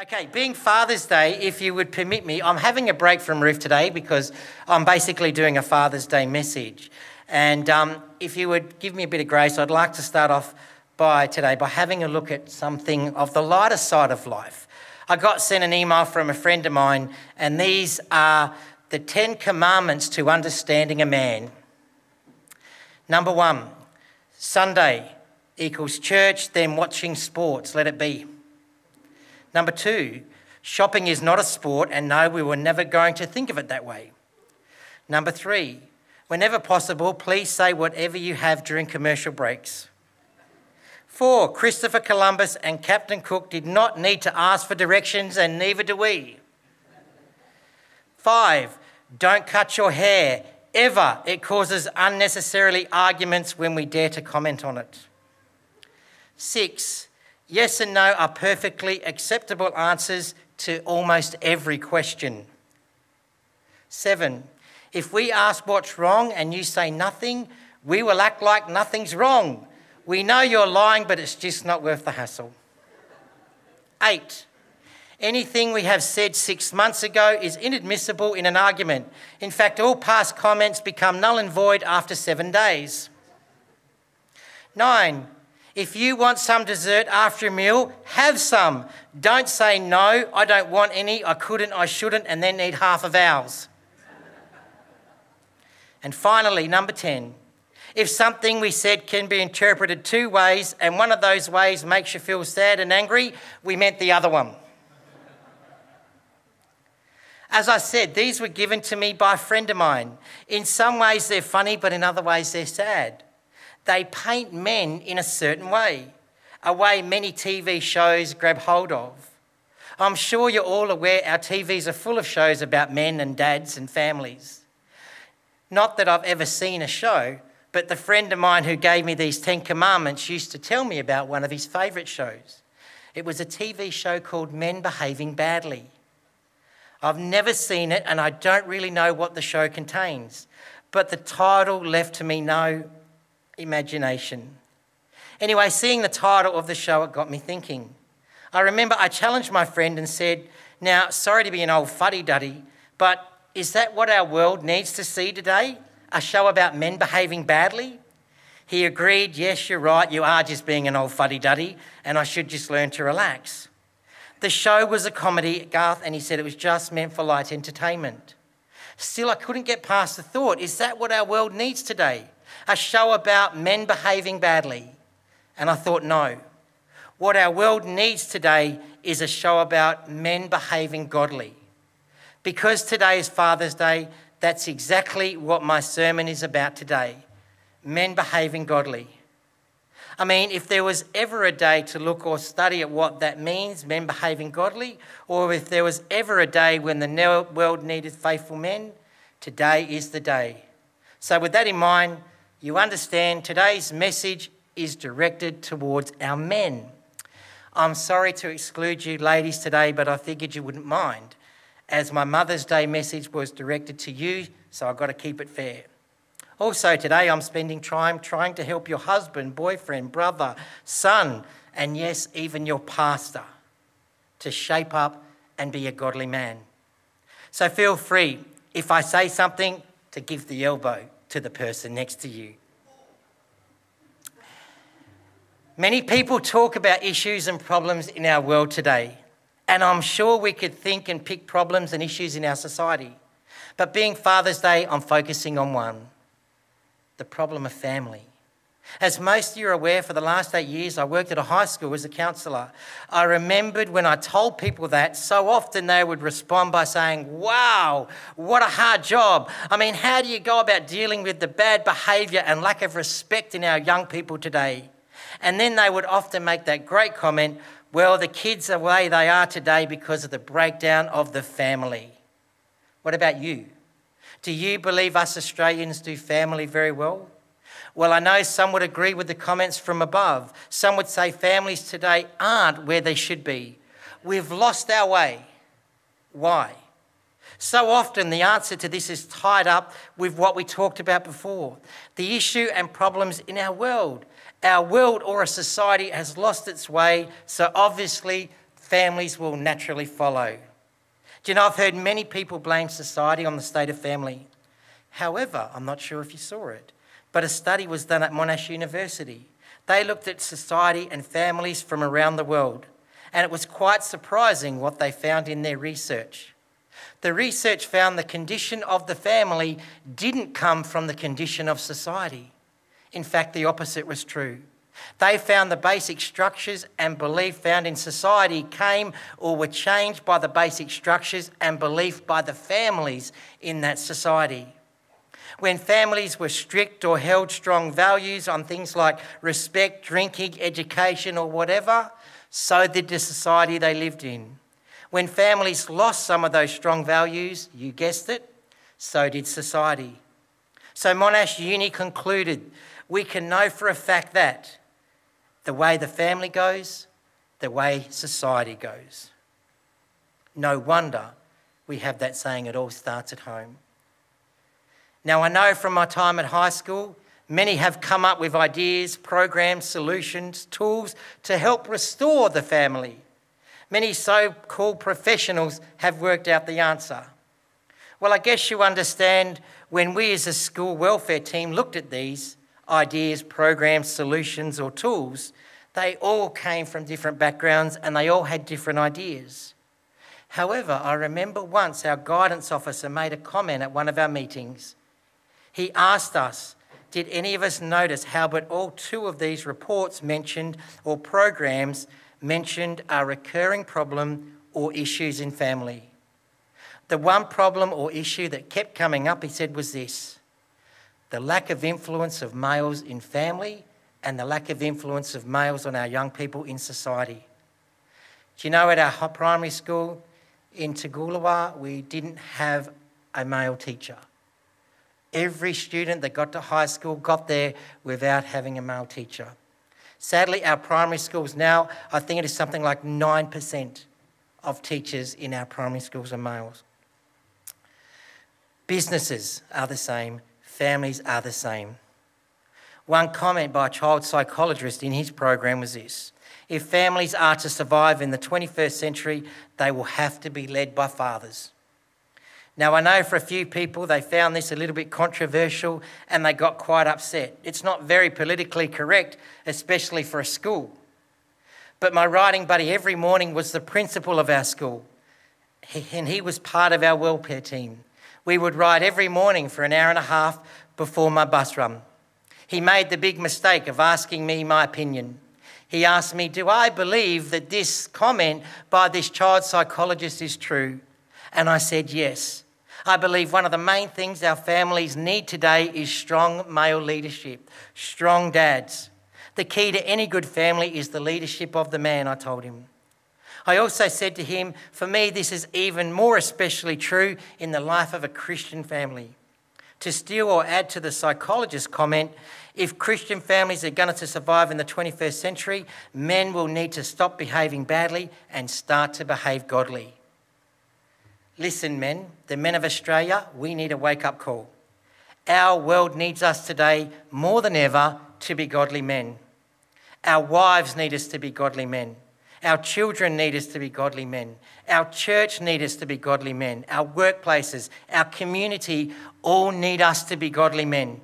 Okay, being Father's Day, if you would permit me, I'm having a break from Ruth today because I'm basically doing a Father's Day message. And um, if you would give me a bit of grace, I'd like to start off by today by having a look at something of the lighter side of life. I got sent an email from a friend of mine, and these are the 10 commandments to understanding a man. Number one, Sunday equals church, then watching sports, let it be. Number two, shopping is not a sport, and no, we were never going to think of it that way. Number three, whenever possible, please say whatever you have during commercial breaks. Four, Christopher Columbus and Captain Cook did not need to ask for directions, and neither do we. Five, don't cut your hair ever. It causes unnecessarily arguments when we dare to comment on it. Six, Yes and no are perfectly acceptable answers to almost every question. Seven, if we ask what's wrong and you say nothing, we will act like nothing's wrong. We know you're lying, but it's just not worth the hassle. Eight, anything we have said six months ago is inadmissible in an argument. In fact, all past comments become null and void after seven days. Nine, if you want some dessert after a meal, have some. Don't say no, I don't want any, I couldn't, I shouldn't, and then eat half of ours. and finally, number 10. If something we said can be interpreted two ways, and one of those ways makes you feel sad and angry, we meant the other one. As I said, these were given to me by a friend of mine. In some ways, they're funny, but in other ways, they're sad. They paint men in a certain way, a way many TV shows grab hold of. I'm sure you're all aware our TVs are full of shows about men and dads and families. Not that I've ever seen a show, but the friend of mine who gave me these Ten Commandments used to tell me about one of his favourite shows. It was a TV show called Men Behaving Badly. I've never seen it and I don't really know what the show contains, but the title left to me no imagination. Anyway, seeing the title of the show, it got me thinking. I remember I challenged my friend and said, Now, sorry to be an old fuddy duddy, but is that what our world needs to see today? A show about men behaving badly? He agreed, Yes, you're right, you are just being an old fuddy duddy, and I should just learn to relax. The show was a comedy, Garth, and he said it was just meant for light entertainment. Still, I couldn't get past the thought is that what our world needs today? A show about men behaving badly. And I thought, no. What our world needs today is a show about men behaving godly. Because today is Father's Day, that's exactly what my sermon is about today men behaving godly. I mean, if there was ever a day to look or study at what that means, men behaving godly, or if there was ever a day when the world needed faithful men, today is the day. So, with that in mind, you understand today's message is directed towards our men. I'm sorry to exclude you ladies today, but I figured you wouldn't mind, as my Mother's Day message was directed to you, so I've got to keep it fair. Also, today I'm spending time trying to help your husband, boyfriend, brother, son, and yes, even your pastor to shape up and be a godly man. So feel free, if I say something, to give the elbow to the person next to you. Many people talk about issues and problems in our world today, and I'm sure we could think and pick problems and issues in our society. But being Father's Day, I'm focusing on one the problem of family. As most of you are aware, for the last eight years, I worked at a high school as a counsellor. I remembered when I told people that, so often they would respond by saying, Wow, what a hard job. I mean, how do you go about dealing with the bad behaviour and lack of respect in our young people today? And then they would often make that great comment, Well, the kids are the way they are today because of the breakdown of the family. What about you? Do you believe us Australians do family very well? Well, I know some would agree with the comments from above. Some would say families today aren't where they should be. We've lost our way. Why? So often, the answer to this is tied up with what we talked about before the issue and problems in our world. Our world or a society has lost its way, so obviously, families will naturally follow. Do you know, I've heard many people blame society on the state of family. However, I'm not sure if you saw it, but a study was done at Monash University. They looked at society and families from around the world, and it was quite surprising what they found in their research. The research found the condition of the family didn't come from the condition of society. In fact, the opposite was true. They found the basic structures and belief found in society came or were changed by the basic structures and belief by the families in that society. When families were strict or held strong values on things like respect, drinking, education, or whatever, so did the society they lived in. When families lost some of those strong values, you guessed it, so did society. So Monash Uni concluded we can know for a fact that the way the family goes, the way society goes. No wonder we have that saying, it all starts at home. Now, I know from my time at high school, many have come up with ideas, programs, solutions, tools to help restore the family. Many so called professionals have worked out the answer. Well, I guess you understand when we as a school welfare team looked at these, ideas, programs, solutions, or tools, they all came from different backgrounds and they all had different ideas. However, I remember once our guidance officer made a comment at one of our meetings. He asked us, Did any of us notice how but all two of these reports mentioned or programs mentioned a recurring problem or issues in family? The one problem or issue that kept coming up, he said, was this the lack of influence of males in family and the lack of influence of males on our young people in society. Do you know at our primary school in Toogoolawah, we didn't have a male teacher. Every student that got to high school got there without having a male teacher. Sadly, our primary schools now, I think it is something like 9% of teachers in our primary schools are males. Businesses are the same families are the same. One comment by a child psychologist in his program was this If families are to survive in the 21st century, they will have to be led by fathers. Now, I know for a few people they found this a little bit controversial and they got quite upset. It's not very politically correct, especially for a school. But my writing buddy every morning was the principal of our school, and he was part of our welfare team. We would ride every morning for an hour and a half before my bus run. He made the big mistake of asking me my opinion. He asked me, Do I believe that this comment by this child psychologist is true? And I said, Yes. I believe one of the main things our families need today is strong male leadership, strong dads. The key to any good family is the leadership of the man, I told him. I also said to him, For me, this is even more especially true in the life of a Christian family. To steal or add to the psychologist's comment, if Christian families are going to survive in the 21st century, men will need to stop behaving badly and start to behave godly. Listen, men, the men of Australia, we need a wake up call. Our world needs us today more than ever to be godly men. Our wives need us to be godly men. Our children need us to be godly men. Our church need us to be godly men. Our workplaces, our community all need us to be godly men.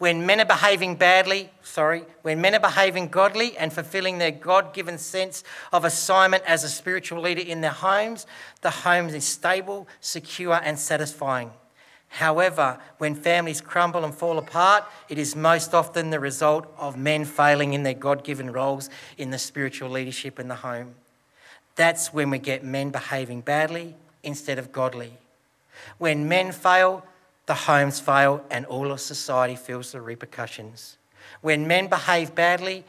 When men are behaving badly, sorry, when men are behaving godly and fulfilling their God given sense of assignment as a spiritual leader in their homes, the home is stable, secure, and satisfying. However, when families crumble and fall apart, it is most often the result of men failing in their God given roles in the spiritual leadership in the home. That's when we get men behaving badly instead of godly. When men fail, the homes fail and all of society feels the repercussions. When men behave badly,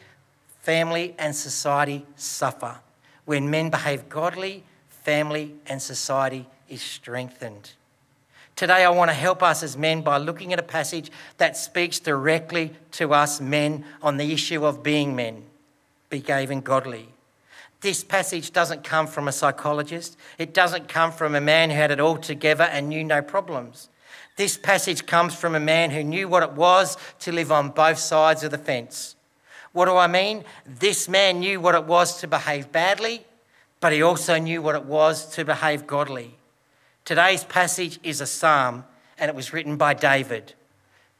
family and society suffer. When men behave godly, family and society is strengthened. Today, I want to help us as men by looking at a passage that speaks directly to us men on the issue of being men, behaving godly. This passage doesn't come from a psychologist. It doesn't come from a man who had it all together and knew no problems. This passage comes from a man who knew what it was to live on both sides of the fence. What do I mean? This man knew what it was to behave badly, but he also knew what it was to behave godly. Today's passage is a psalm, and it was written by David.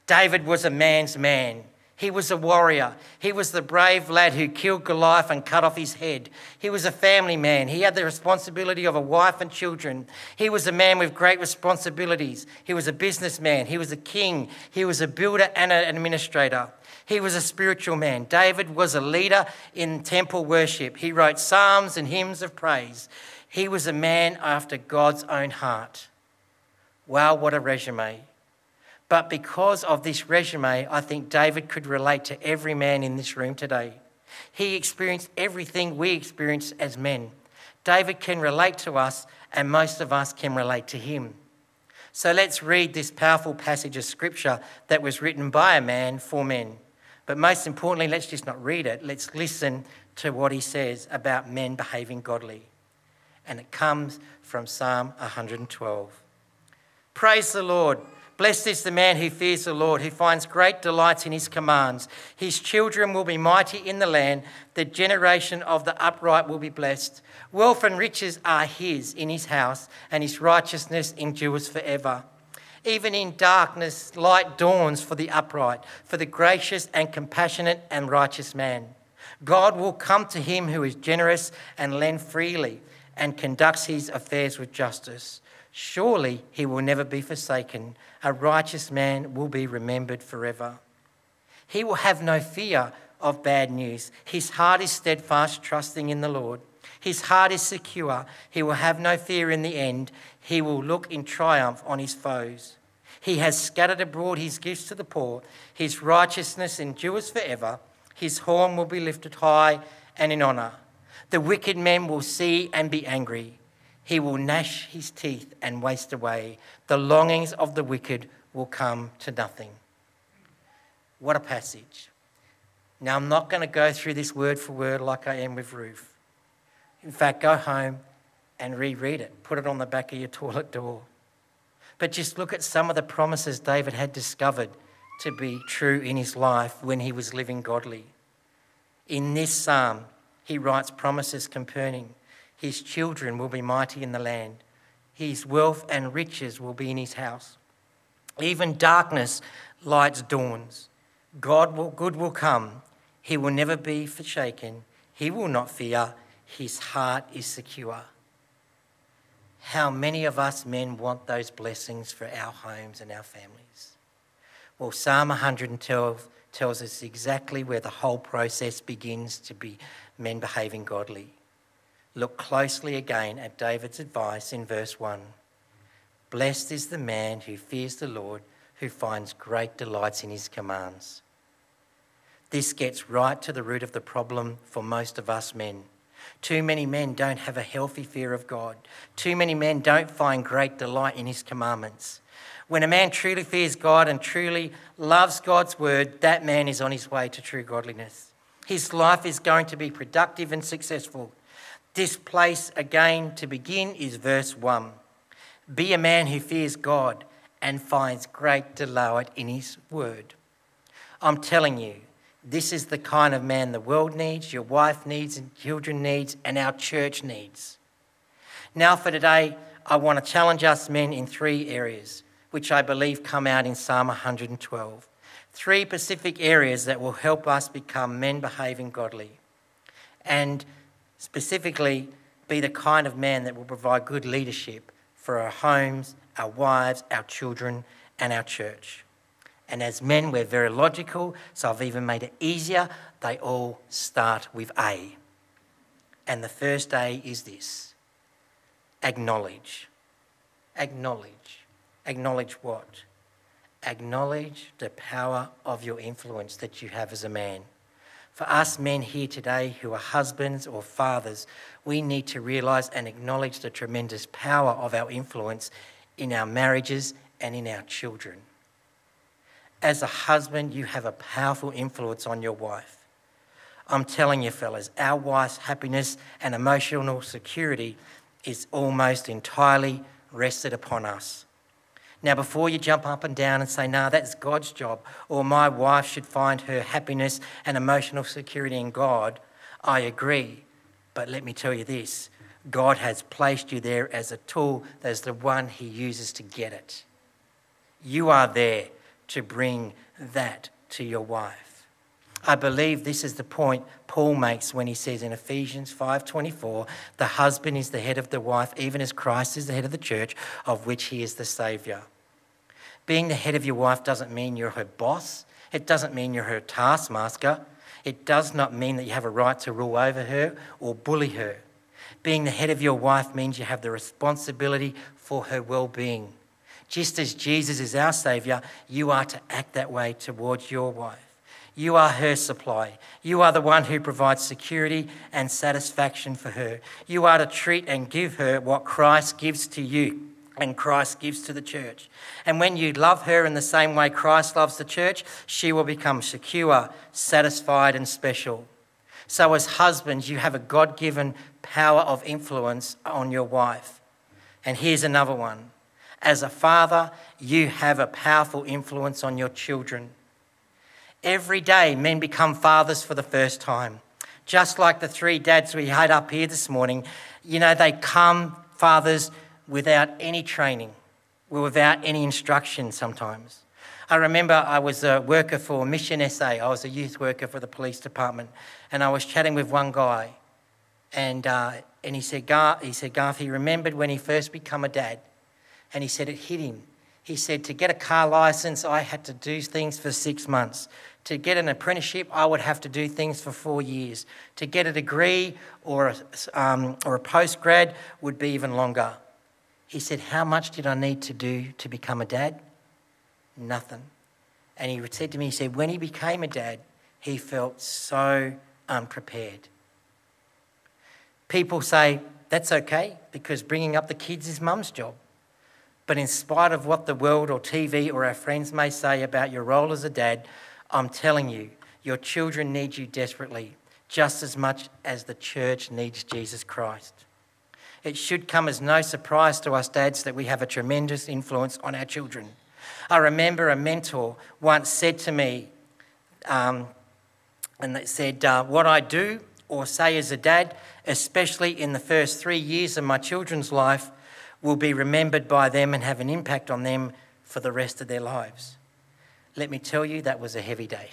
David was a man's man. He was a warrior. He was the brave lad who killed Goliath and cut off his head. He was a family man. He had the responsibility of a wife and children. He was a man with great responsibilities. He was a businessman. He was a king. He was a builder and an administrator. He was a spiritual man. David was a leader in temple worship. He wrote psalms and hymns of praise. He was a man after God's own heart. Wow, what a resume. But because of this resume, I think David could relate to every man in this room today. He experienced everything we experience as men. David can relate to us, and most of us can relate to him. So let's read this powerful passage of scripture that was written by a man for men. But most importantly, let's just not read it, let's listen to what he says about men behaving godly. And it comes from Psalm 112. Praise the Lord. Blessed is the man who fears the Lord, who finds great delights in his commands. His children will be mighty in the land. The generation of the upright will be blessed. Wealth and riches are his in his house, and his righteousness endures forever. Even in darkness, light dawns for the upright, for the gracious and compassionate and righteous man. God will come to him who is generous and lend freely and conducts his affairs with justice. Surely he will never be forsaken. A righteous man will be remembered forever. He will have no fear of bad news. His heart is steadfast, trusting in the Lord. His heart is secure. He will have no fear in the end. He will look in triumph on his foes. He has scattered abroad his gifts to the poor. His righteousness endures forever. His horn will be lifted high and in honour. The wicked men will see and be angry. He will gnash his teeth and waste away. The longings of the wicked will come to nothing. What a passage. Now, I'm not going to go through this word for word like I am with Ruth. In fact, go home and reread it. Put it on the back of your toilet door. But just look at some of the promises David had discovered to be true in his life when he was living godly. In this psalm, he writes promises concerning his children will be mighty in the land. His wealth and riches will be in his house. Even darkness lights dawns. God will, good will come. He will never be forsaken. He will not fear. His heart is secure. How many of us men want those blessings for our homes and our families? Well, Psalm 112 tells us exactly where the whole process begins to be men behaving godly. Look closely again at David's advice in verse 1. Blessed is the man who fears the Lord, who finds great delights in his commands. This gets right to the root of the problem for most of us men. Too many men don't have a healthy fear of God. Too many men don't find great delight in his commandments. When a man truly fears God and truly loves God's word, that man is on his way to true godliness. His life is going to be productive and successful. This place again to begin is verse 1. Be a man who fears God and finds great delight in his word. I'm telling you, this is the kind of man the world needs, your wife needs, and children needs, and our church needs. Now, for today, I want to challenge us men in three areas, which I believe come out in Psalm 112. Three specific areas that will help us become men behaving godly. And specifically be the kind of man that will provide good leadership for our homes, our wives, our children, and our church. And as men, we're very logical, so I've even made it easier. They all start with A. And the first A is this acknowledge. Acknowledge. Acknowledge what? Acknowledge the power of your influence that you have as a man. For us men here today who are husbands or fathers, we need to realise and acknowledge the tremendous power of our influence in our marriages and in our children. As a husband, you have a powerful influence on your wife. I'm telling you, fellas, our wife's happiness and emotional security is almost entirely rested upon us. Now, before you jump up and down and say, nah, that's God's job, or my wife should find her happiness and emotional security in God, I agree. But let me tell you this God has placed you there as a tool, as the one He uses to get it. You are there to bring that to your wife. I believe this is the point Paul makes when he says in Ephesians 5:24, the husband is the head of the wife even as Christ is the head of the church of which he is the savior. Being the head of your wife doesn't mean you're her boss. It doesn't mean you're her taskmaster. It does not mean that you have a right to rule over her or bully her. Being the head of your wife means you have the responsibility for her well being. Just as Jesus is our Saviour, you are to act that way towards your wife. You are her supply. You are the one who provides security and satisfaction for her. You are to treat and give her what Christ gives to you and Christ gives to the church. And when you love her in the same way Christ loves the church, she will become secure, satisfied, and special. So, as husbands, you have a God given power of influence on your wife. And here's another one as a father, you have a powerful influence on your children. Every day, men become fathers for the first time. Just like the three dads we had up here this morning, you know, they come fathers without any training, without any instruction sometimes. I remember I was a worker for Mission SA. I was a youth worker for the police department, and I was chatting with one guy, and uh, and he said, he said, Garth, he remembered when he first became a dad, and he said it hit him. He said, to get a car license, I had to do things for six months. To get an apprenticeship, I would have to do things for four years. To get a degree or a, um, or a postgrad would be even longer. He said, How much did I need to do to become a dad? Nothing. And he said to me, He said, when he became a dad, he felt so unprepared. People say, That's okay because bringing up the kids is mum's job. But in spite of what the world or TV or our friends may say about your role as a dad, I'm telling you, your children need you desperately, just as much as the church needs Jesus Christ. It should come as no surprise to us dads that we have a tremendous influence on our children. I remember a mentor once said to me, um, and they said, uh, What I do or say as a dad, especially in the first three years of my children's life, will be remembered by them and have an impact on them for the rest of their lives. Let me tell you, that was a heavy day.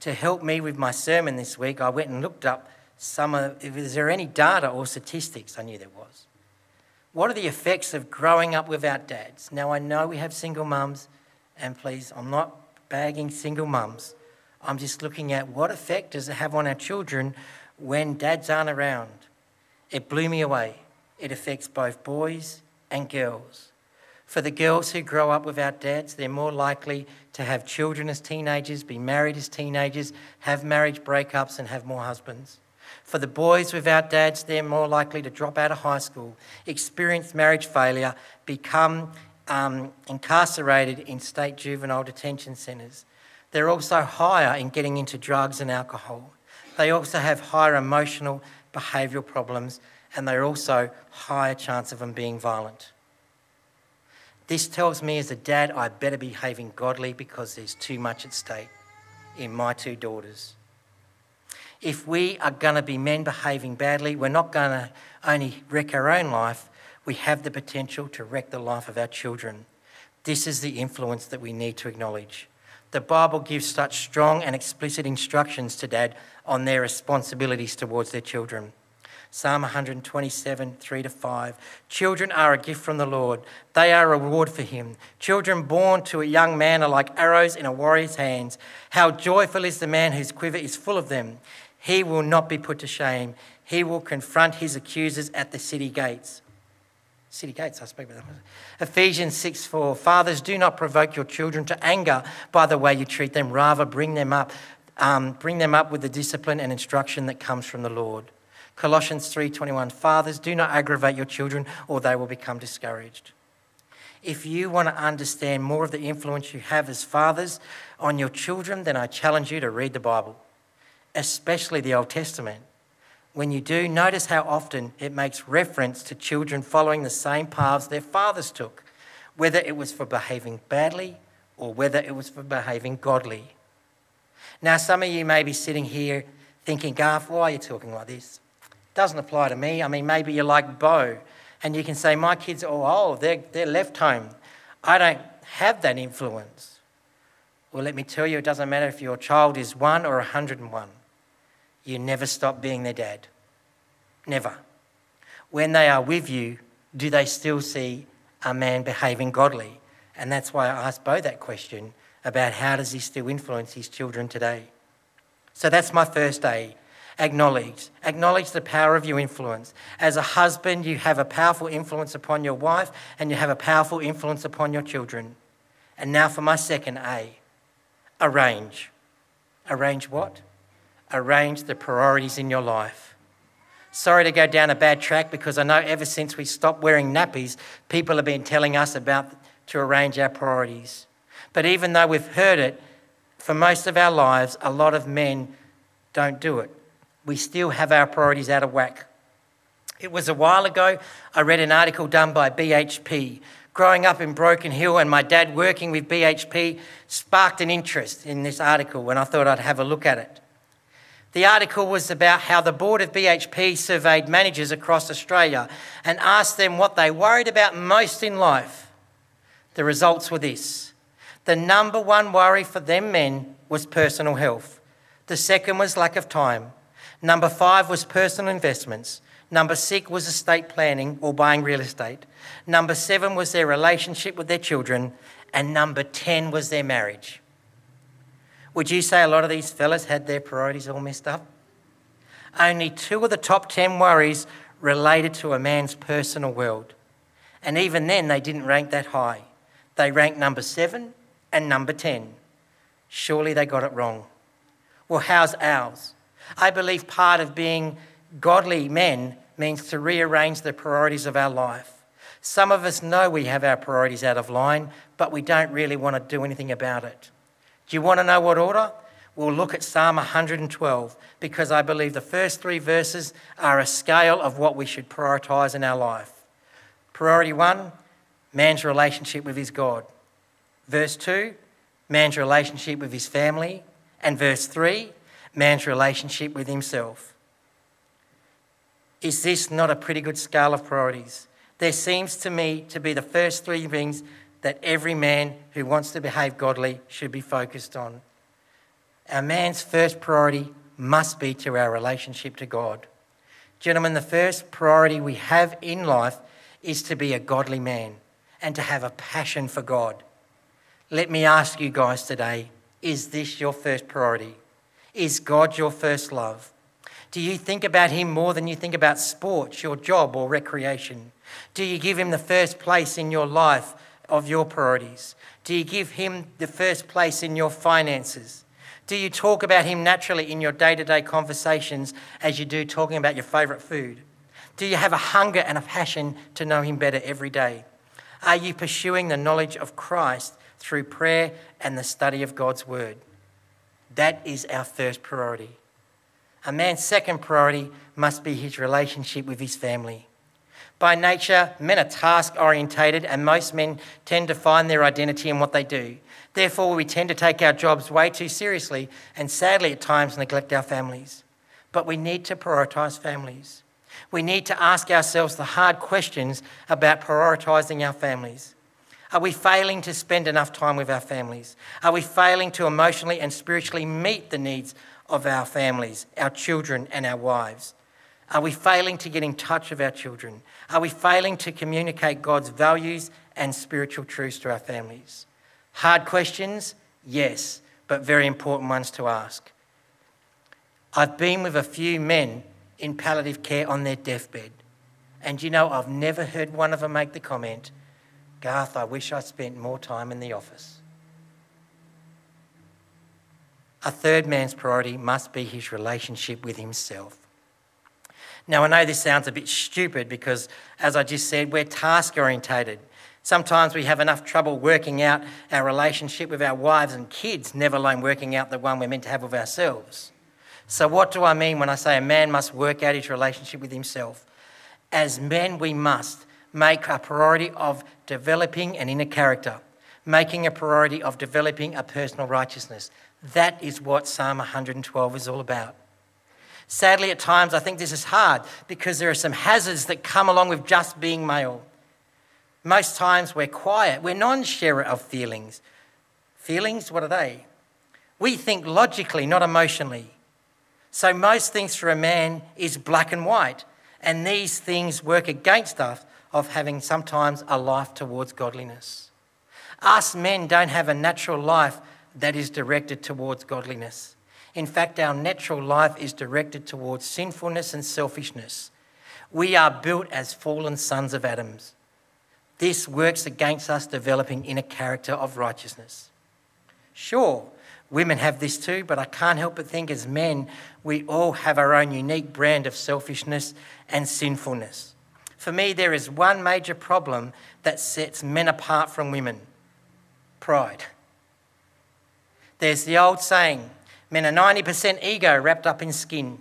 To help me with my sermon this week, I went and looked up some of, is there any data or statistics? I knew there was. What are the effects of growing up without dads? Now, I know we have single mums, and please, I'm not bagging single mums. I'm just looking at what effect does it have on our children when dads aren't around. It blew me away. It affects both boys and girls. For the girls who grow up without dads, they're more likely to have children as teenagers, be married as teenagers, have marriage breakups, and have more husbands. For the boys without dads, they're more likely to drop out of high school, experience marriage failure, become um, incarcerated in state juvenile detention centres. They're also higher in getting into drugs and alcohol. They also have higher emotional behavioural problems and they're also higher chance of them being violent. This tells me as a dad I better be behaving godly because there's too much at stake in my two daughters. If we are going to be men behaving badly, we're not going to only wreck our own life, we have the potential to wreck the life of our children. This is the influence that we need to acknowledge. The Bible gives such strong and explicit instructions to dad on their responsibilities towards their children. Psalm 127, 3 to 5. Children are a gift from the Lord. They are a reward for him. Children born to a young man are like arrows in a warrior's hands. How joyful is the man whose quiver is full of them. He will not be put to shame. He will confront his accusers at the city gates. City gates, I speak about that. Ephesians 6 4. Fathers, do not provoke your children to anger by the way you treat them. Rather, bring them up. Um, bring them up with the discipline and instruction that comes from the Lord. Colossians 3:21 Fathers do not aggravate your children or they will become discouraged. If you want to understand more of the influence you have as fathers on your children, then I challenge you to read the Bible, especially the Old Testament. When you do, notice how often it makes reference to children following the same paths their fathers took, whether it was for behaving badly or whether it was for behaving godly. Now, some of you may be sitting here thinking, Garth, why are you talking like this? Doesn't apply to me. I mean, maybe you're like Bo and you can say, My kids are all old, they're, they're left home. I don't have that influence. Well, let me tell you, it doesn't matter if your child is one or 101. You never stop being their dad. Never. When they are with you, do they still see a man behaving godly? And that's why I asked Bo that question about how does he still influence his children today. So that's my first A. Acknowledge. Acknowledge the power of your influence. As a husband, you have a powerful influence upon your wife and you have a powerful influence upon your children. And now for my second A. Arrange. Arrange what? Arrange the priorities in your life. Sorry to go down a bad track because I know ever since we stopped wearing nappies, people have been telling us about to arrange our priorities. But even though we've heard it for most of our lives, a lot of men don't do it. We still have our priorities out of whack. It was a while ago, I read an article done by BHP. Growing up in Broken Hill and my dad working with BHP sparked an interest in this article and I thought I'd have a look at it. The article was about how the board of BHP surveyed managers across Australia and asked them what they worried about most in life. The results were this the number one worry for them men was personal health, the second was lack of time, number five was personal investments. Number six was estate planning or buying real estate. Number seven was their relationship with their children. And number 10 was their marriage. Would you say a lot of these fellas had their priorities all messed up? Only two of the top 10 worries related to a man's personal world. And even then, they didn't rank that high. They ranked number seven and number 10. Surely they got it wrong. Well, how's ours? I believe part of being godly men means to rearrange the priorities of our life. Some of us know we have our priorities out of line, but we don't really want to do anything about it. Do you want to know what order? We'll look at Psalm 112 because I believe the first three verses are a scale of what we should prioritise in our life. Priority one man's relationship with his God. Verse 2 man's relationship with his family. And verse 3 man's relationship with himself. Is this not a pretty good scale of priorities? There seems to me to be the first three things that every man who wants to behave godly should be focused on. Our man's first priority must be to our relationship to God. Gentlemen, the first priority we have in life is to be a godly man and to have a passion for God. Let me ask you guys today is this your first priority? Is God your first love? Do you think about Him more than you think about sports, your job, or recreation? Do you give Him the first place in your life of your priorities? Do you give Him the first place in your finances? Do you talk about Him naturally in your day to day conversations as you do talking about your favourite food? Do you have a hunger and a passion to know Him better every day? Are you pursuing the knowledge of Christ through prayer and the study of God's Word? That is our first priority. A man's second priority must be his relationship with his family. By nature, men are task orientated, and most men tend to find their identity in what they do. Therefore, we tend to take our jobs way too seriously and sadly at times neglect our families. But we need to prioritise families. We need to ask ourselves the hard questions about prioritising our families. Are we failing to spend enough time with our families? Are we failing to emotionally and spiritually meet the needs of our families, our children, and our wives? Are we failing to get in touch with our children? Are we failing to communicate God's values and spiritual truths to our families? Hard questions, yes, but very important ones to ask. I've been with a few men in palliative care on their deathbed, and you know, I've never heard one of them make the comment, Garth, I wish I spent more time in the office. A third man's priority must be his relationship with himself. Now, I know this sounds a bit stupid because, as I just said, we're task orientated. Sometimes we have enough trouble working out our relationship with our wives and kids, never alone working out the one we're meant to have with ourselves. So, what do I mean when I say a man must work out his relationship with himself? As men, we must make a priority of developing an inner character, making a priority of developing a personal righteousness. That is what Psalm 112 is all about. Sadly, at times, I think this is hard because there are some hazards that come along with just being male. Most times, we're quiet, we're non sharer of feelings. Feelings, what are they? We think logically, not emotionally. So, most things for a man is black and white, and these things work against us of having sometimes a life towards godliness. Us men don't have a natural life that is directed towards godliness. In fact, our natural life is directed towards sinfulness and selfishness. We are built as fallen sons of Adam's. This works against us developing inner character of righteousness. Sure, women have this too, but I can't help but think as men, we all have our own unique brand of selfishness and sinfulness. For me, there is one major problem that sets men apart from women pride. There's the old saying, men are 90% ego wrapped up in skin.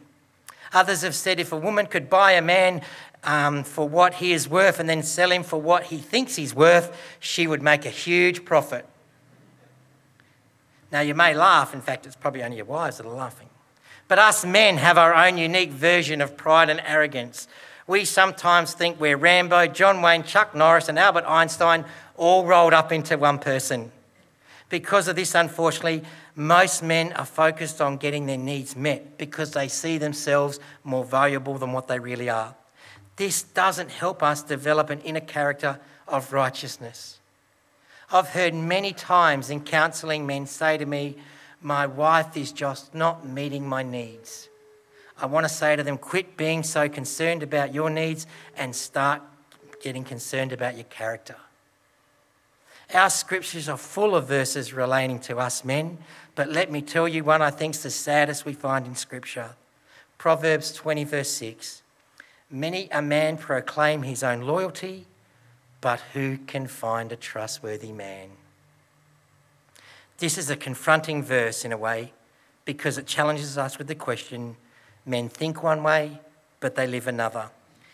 Others have said if a woman could buy a man um, for what he is worth and then sell him for what he thinks he's worth, she would make a huge profit. Now, you may laugh. In fact, it's probably only your wives that are laughing. But us men have our own unique version of pride and arrogance. We sometimes think we're Rambo, John Wayne, Chuck Norris, and Albert Einstein all rolled up into one person. Because of this, unfortunately, most men are focused on getting their needs met because they see themselves more valuable than what they really are. This doesn't help us develop an inner character of righteousness. I've heard many times in counselling men say to me, My wife is just not meeting my needs. I want to say to them, quit being so concerned about your needs and start getting concerned about your character. Our scriptures are full of verses relating to us men, but let me tell you one I think is the saddest we find in scripture. Proverbs 20, verse 6. Many a man proclaim his own loyalty, but who can find a trustworthy man? This is a confronting verse in a way because it challenges us with the question men think one way, but they live another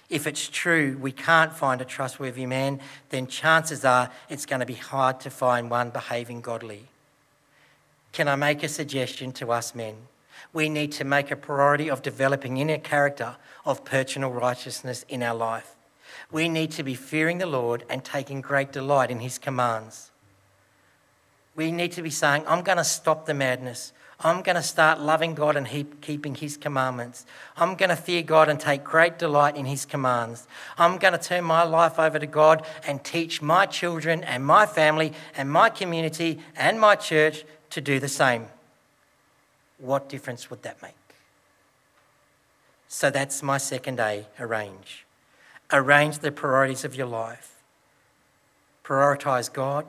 if it's true we can't find a trustworthy man, then chances are it's going to be hard to find one behaving godly. Can I make a suggestion to us men? We need to make a priority of developing inner character of personal righteousness in our life. We need to be fearing the Lord and taking great delight in his commands. We need to be saying, I'm going to stop the madness. I'm going to start loving God and keeping His commandments. I'm going to fear God and take great delight in His commands. I'm going to turn my life over to God and teach my children and my family and my community and my church to do the same. What difference would that make? So that's my second A arrange. Arrange the priorities of your life. Prioritize God,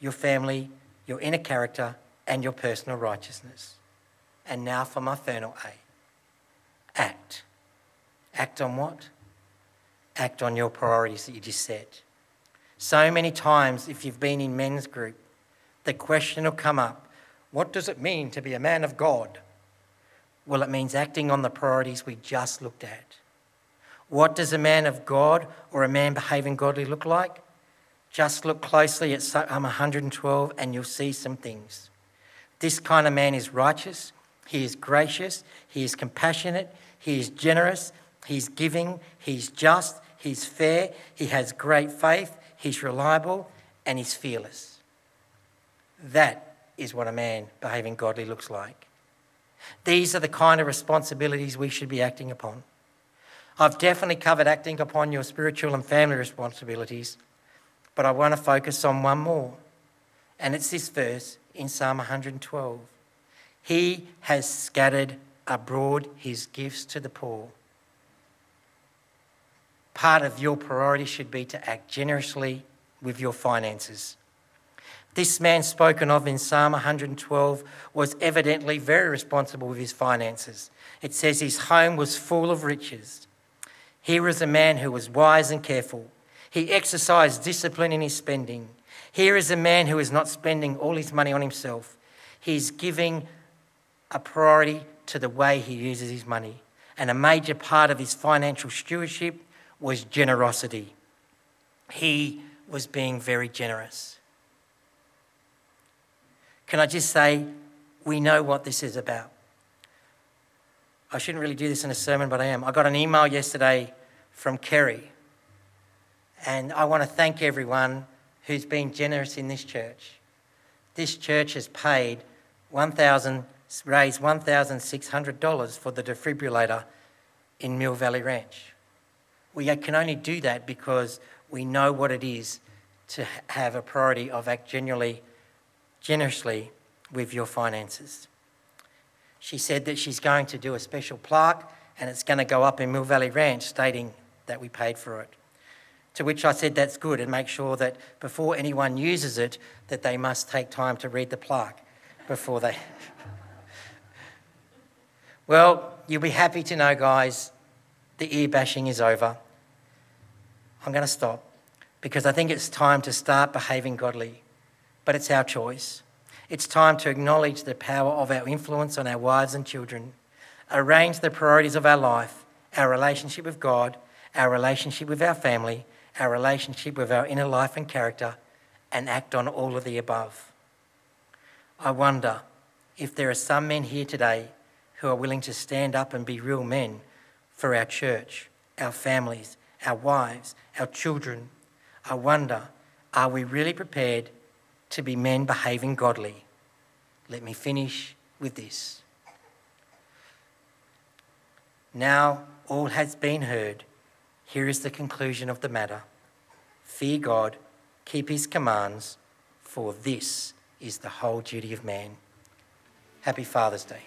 your family, your inner character, and your personal righteousness. And now for my final A act. Act on what? Act on your priorities that you just set. So many times, if you've been in men's group, the question will come up what does it mean to be a man of God? Well, it means acting on the priorities we just looked at. What does a man of God or a man behaving godly look like? Just look closely at Psalm um, 112 and you'll see some things. This kind of man is righteous, he is gracious, he is compassionate, he is generous, he's giving, he's just, he's fair, he has great faith, he's reliable, and he's fearless. That is what a man behaving godly looks like. These are the kind of responsibilities we should be acting upon. I've definitely covered acting upon your spiritual and family responsibilities, but I want to focus on one more. And it's this verse in Psalm 112. He has scattered abroad his gifts to the poor. Part of your priority should be to act generously with your finances. This man spoken of in Psalm 112 was evidently very responsible with his finances. It says his home was full of riches. Here is a man who was wise and careful. He exercised discipline in his spending. Here is a man who is not spending all his money on himself. He's giving a priority to the way he uses his money. And a major part of his financial stewardship was generosity. He was being very generous. Can I just say, we know what this is about. I shouldn't really do this in a sermon, but I am. I got an email yesterday from Kerry, and I want to thank everyone who's been generous in this church. This church has paid 1,000, raised $1,600 for the defibrillator in Mill Valley Ranch. We can only do that because we know what it is to have a priority of act genuinely, generously with your finances. She said that she's going to do a special plaque and it's going to go up in Mill Valley Ranch stating that we paid for it. To which I said that's good and make sure that before anyone uses it that they must take time to read the plaque before they Well, you'll be happy to know guys the ear bashing is over. I'm going to stop because I think it's time to start behaving godly, but it's our choice. It's time to acknowledge the power of our influence on our wives and children, arrange the priorities of our life, our relationship with God, our relationship with our family, our relationship with our inner life and character, and act on all of the above. I wonder if there are some men here today who are willing to stand up and be real men for our church, our families, our wives, our children. I wonder, are we really prepared to be men behaving godly? Let me finish with this. Now all has been heard. Here is the conclusion of the matter Fear God, keep his commands, for this is the whole duty of man. Happy Father's Day.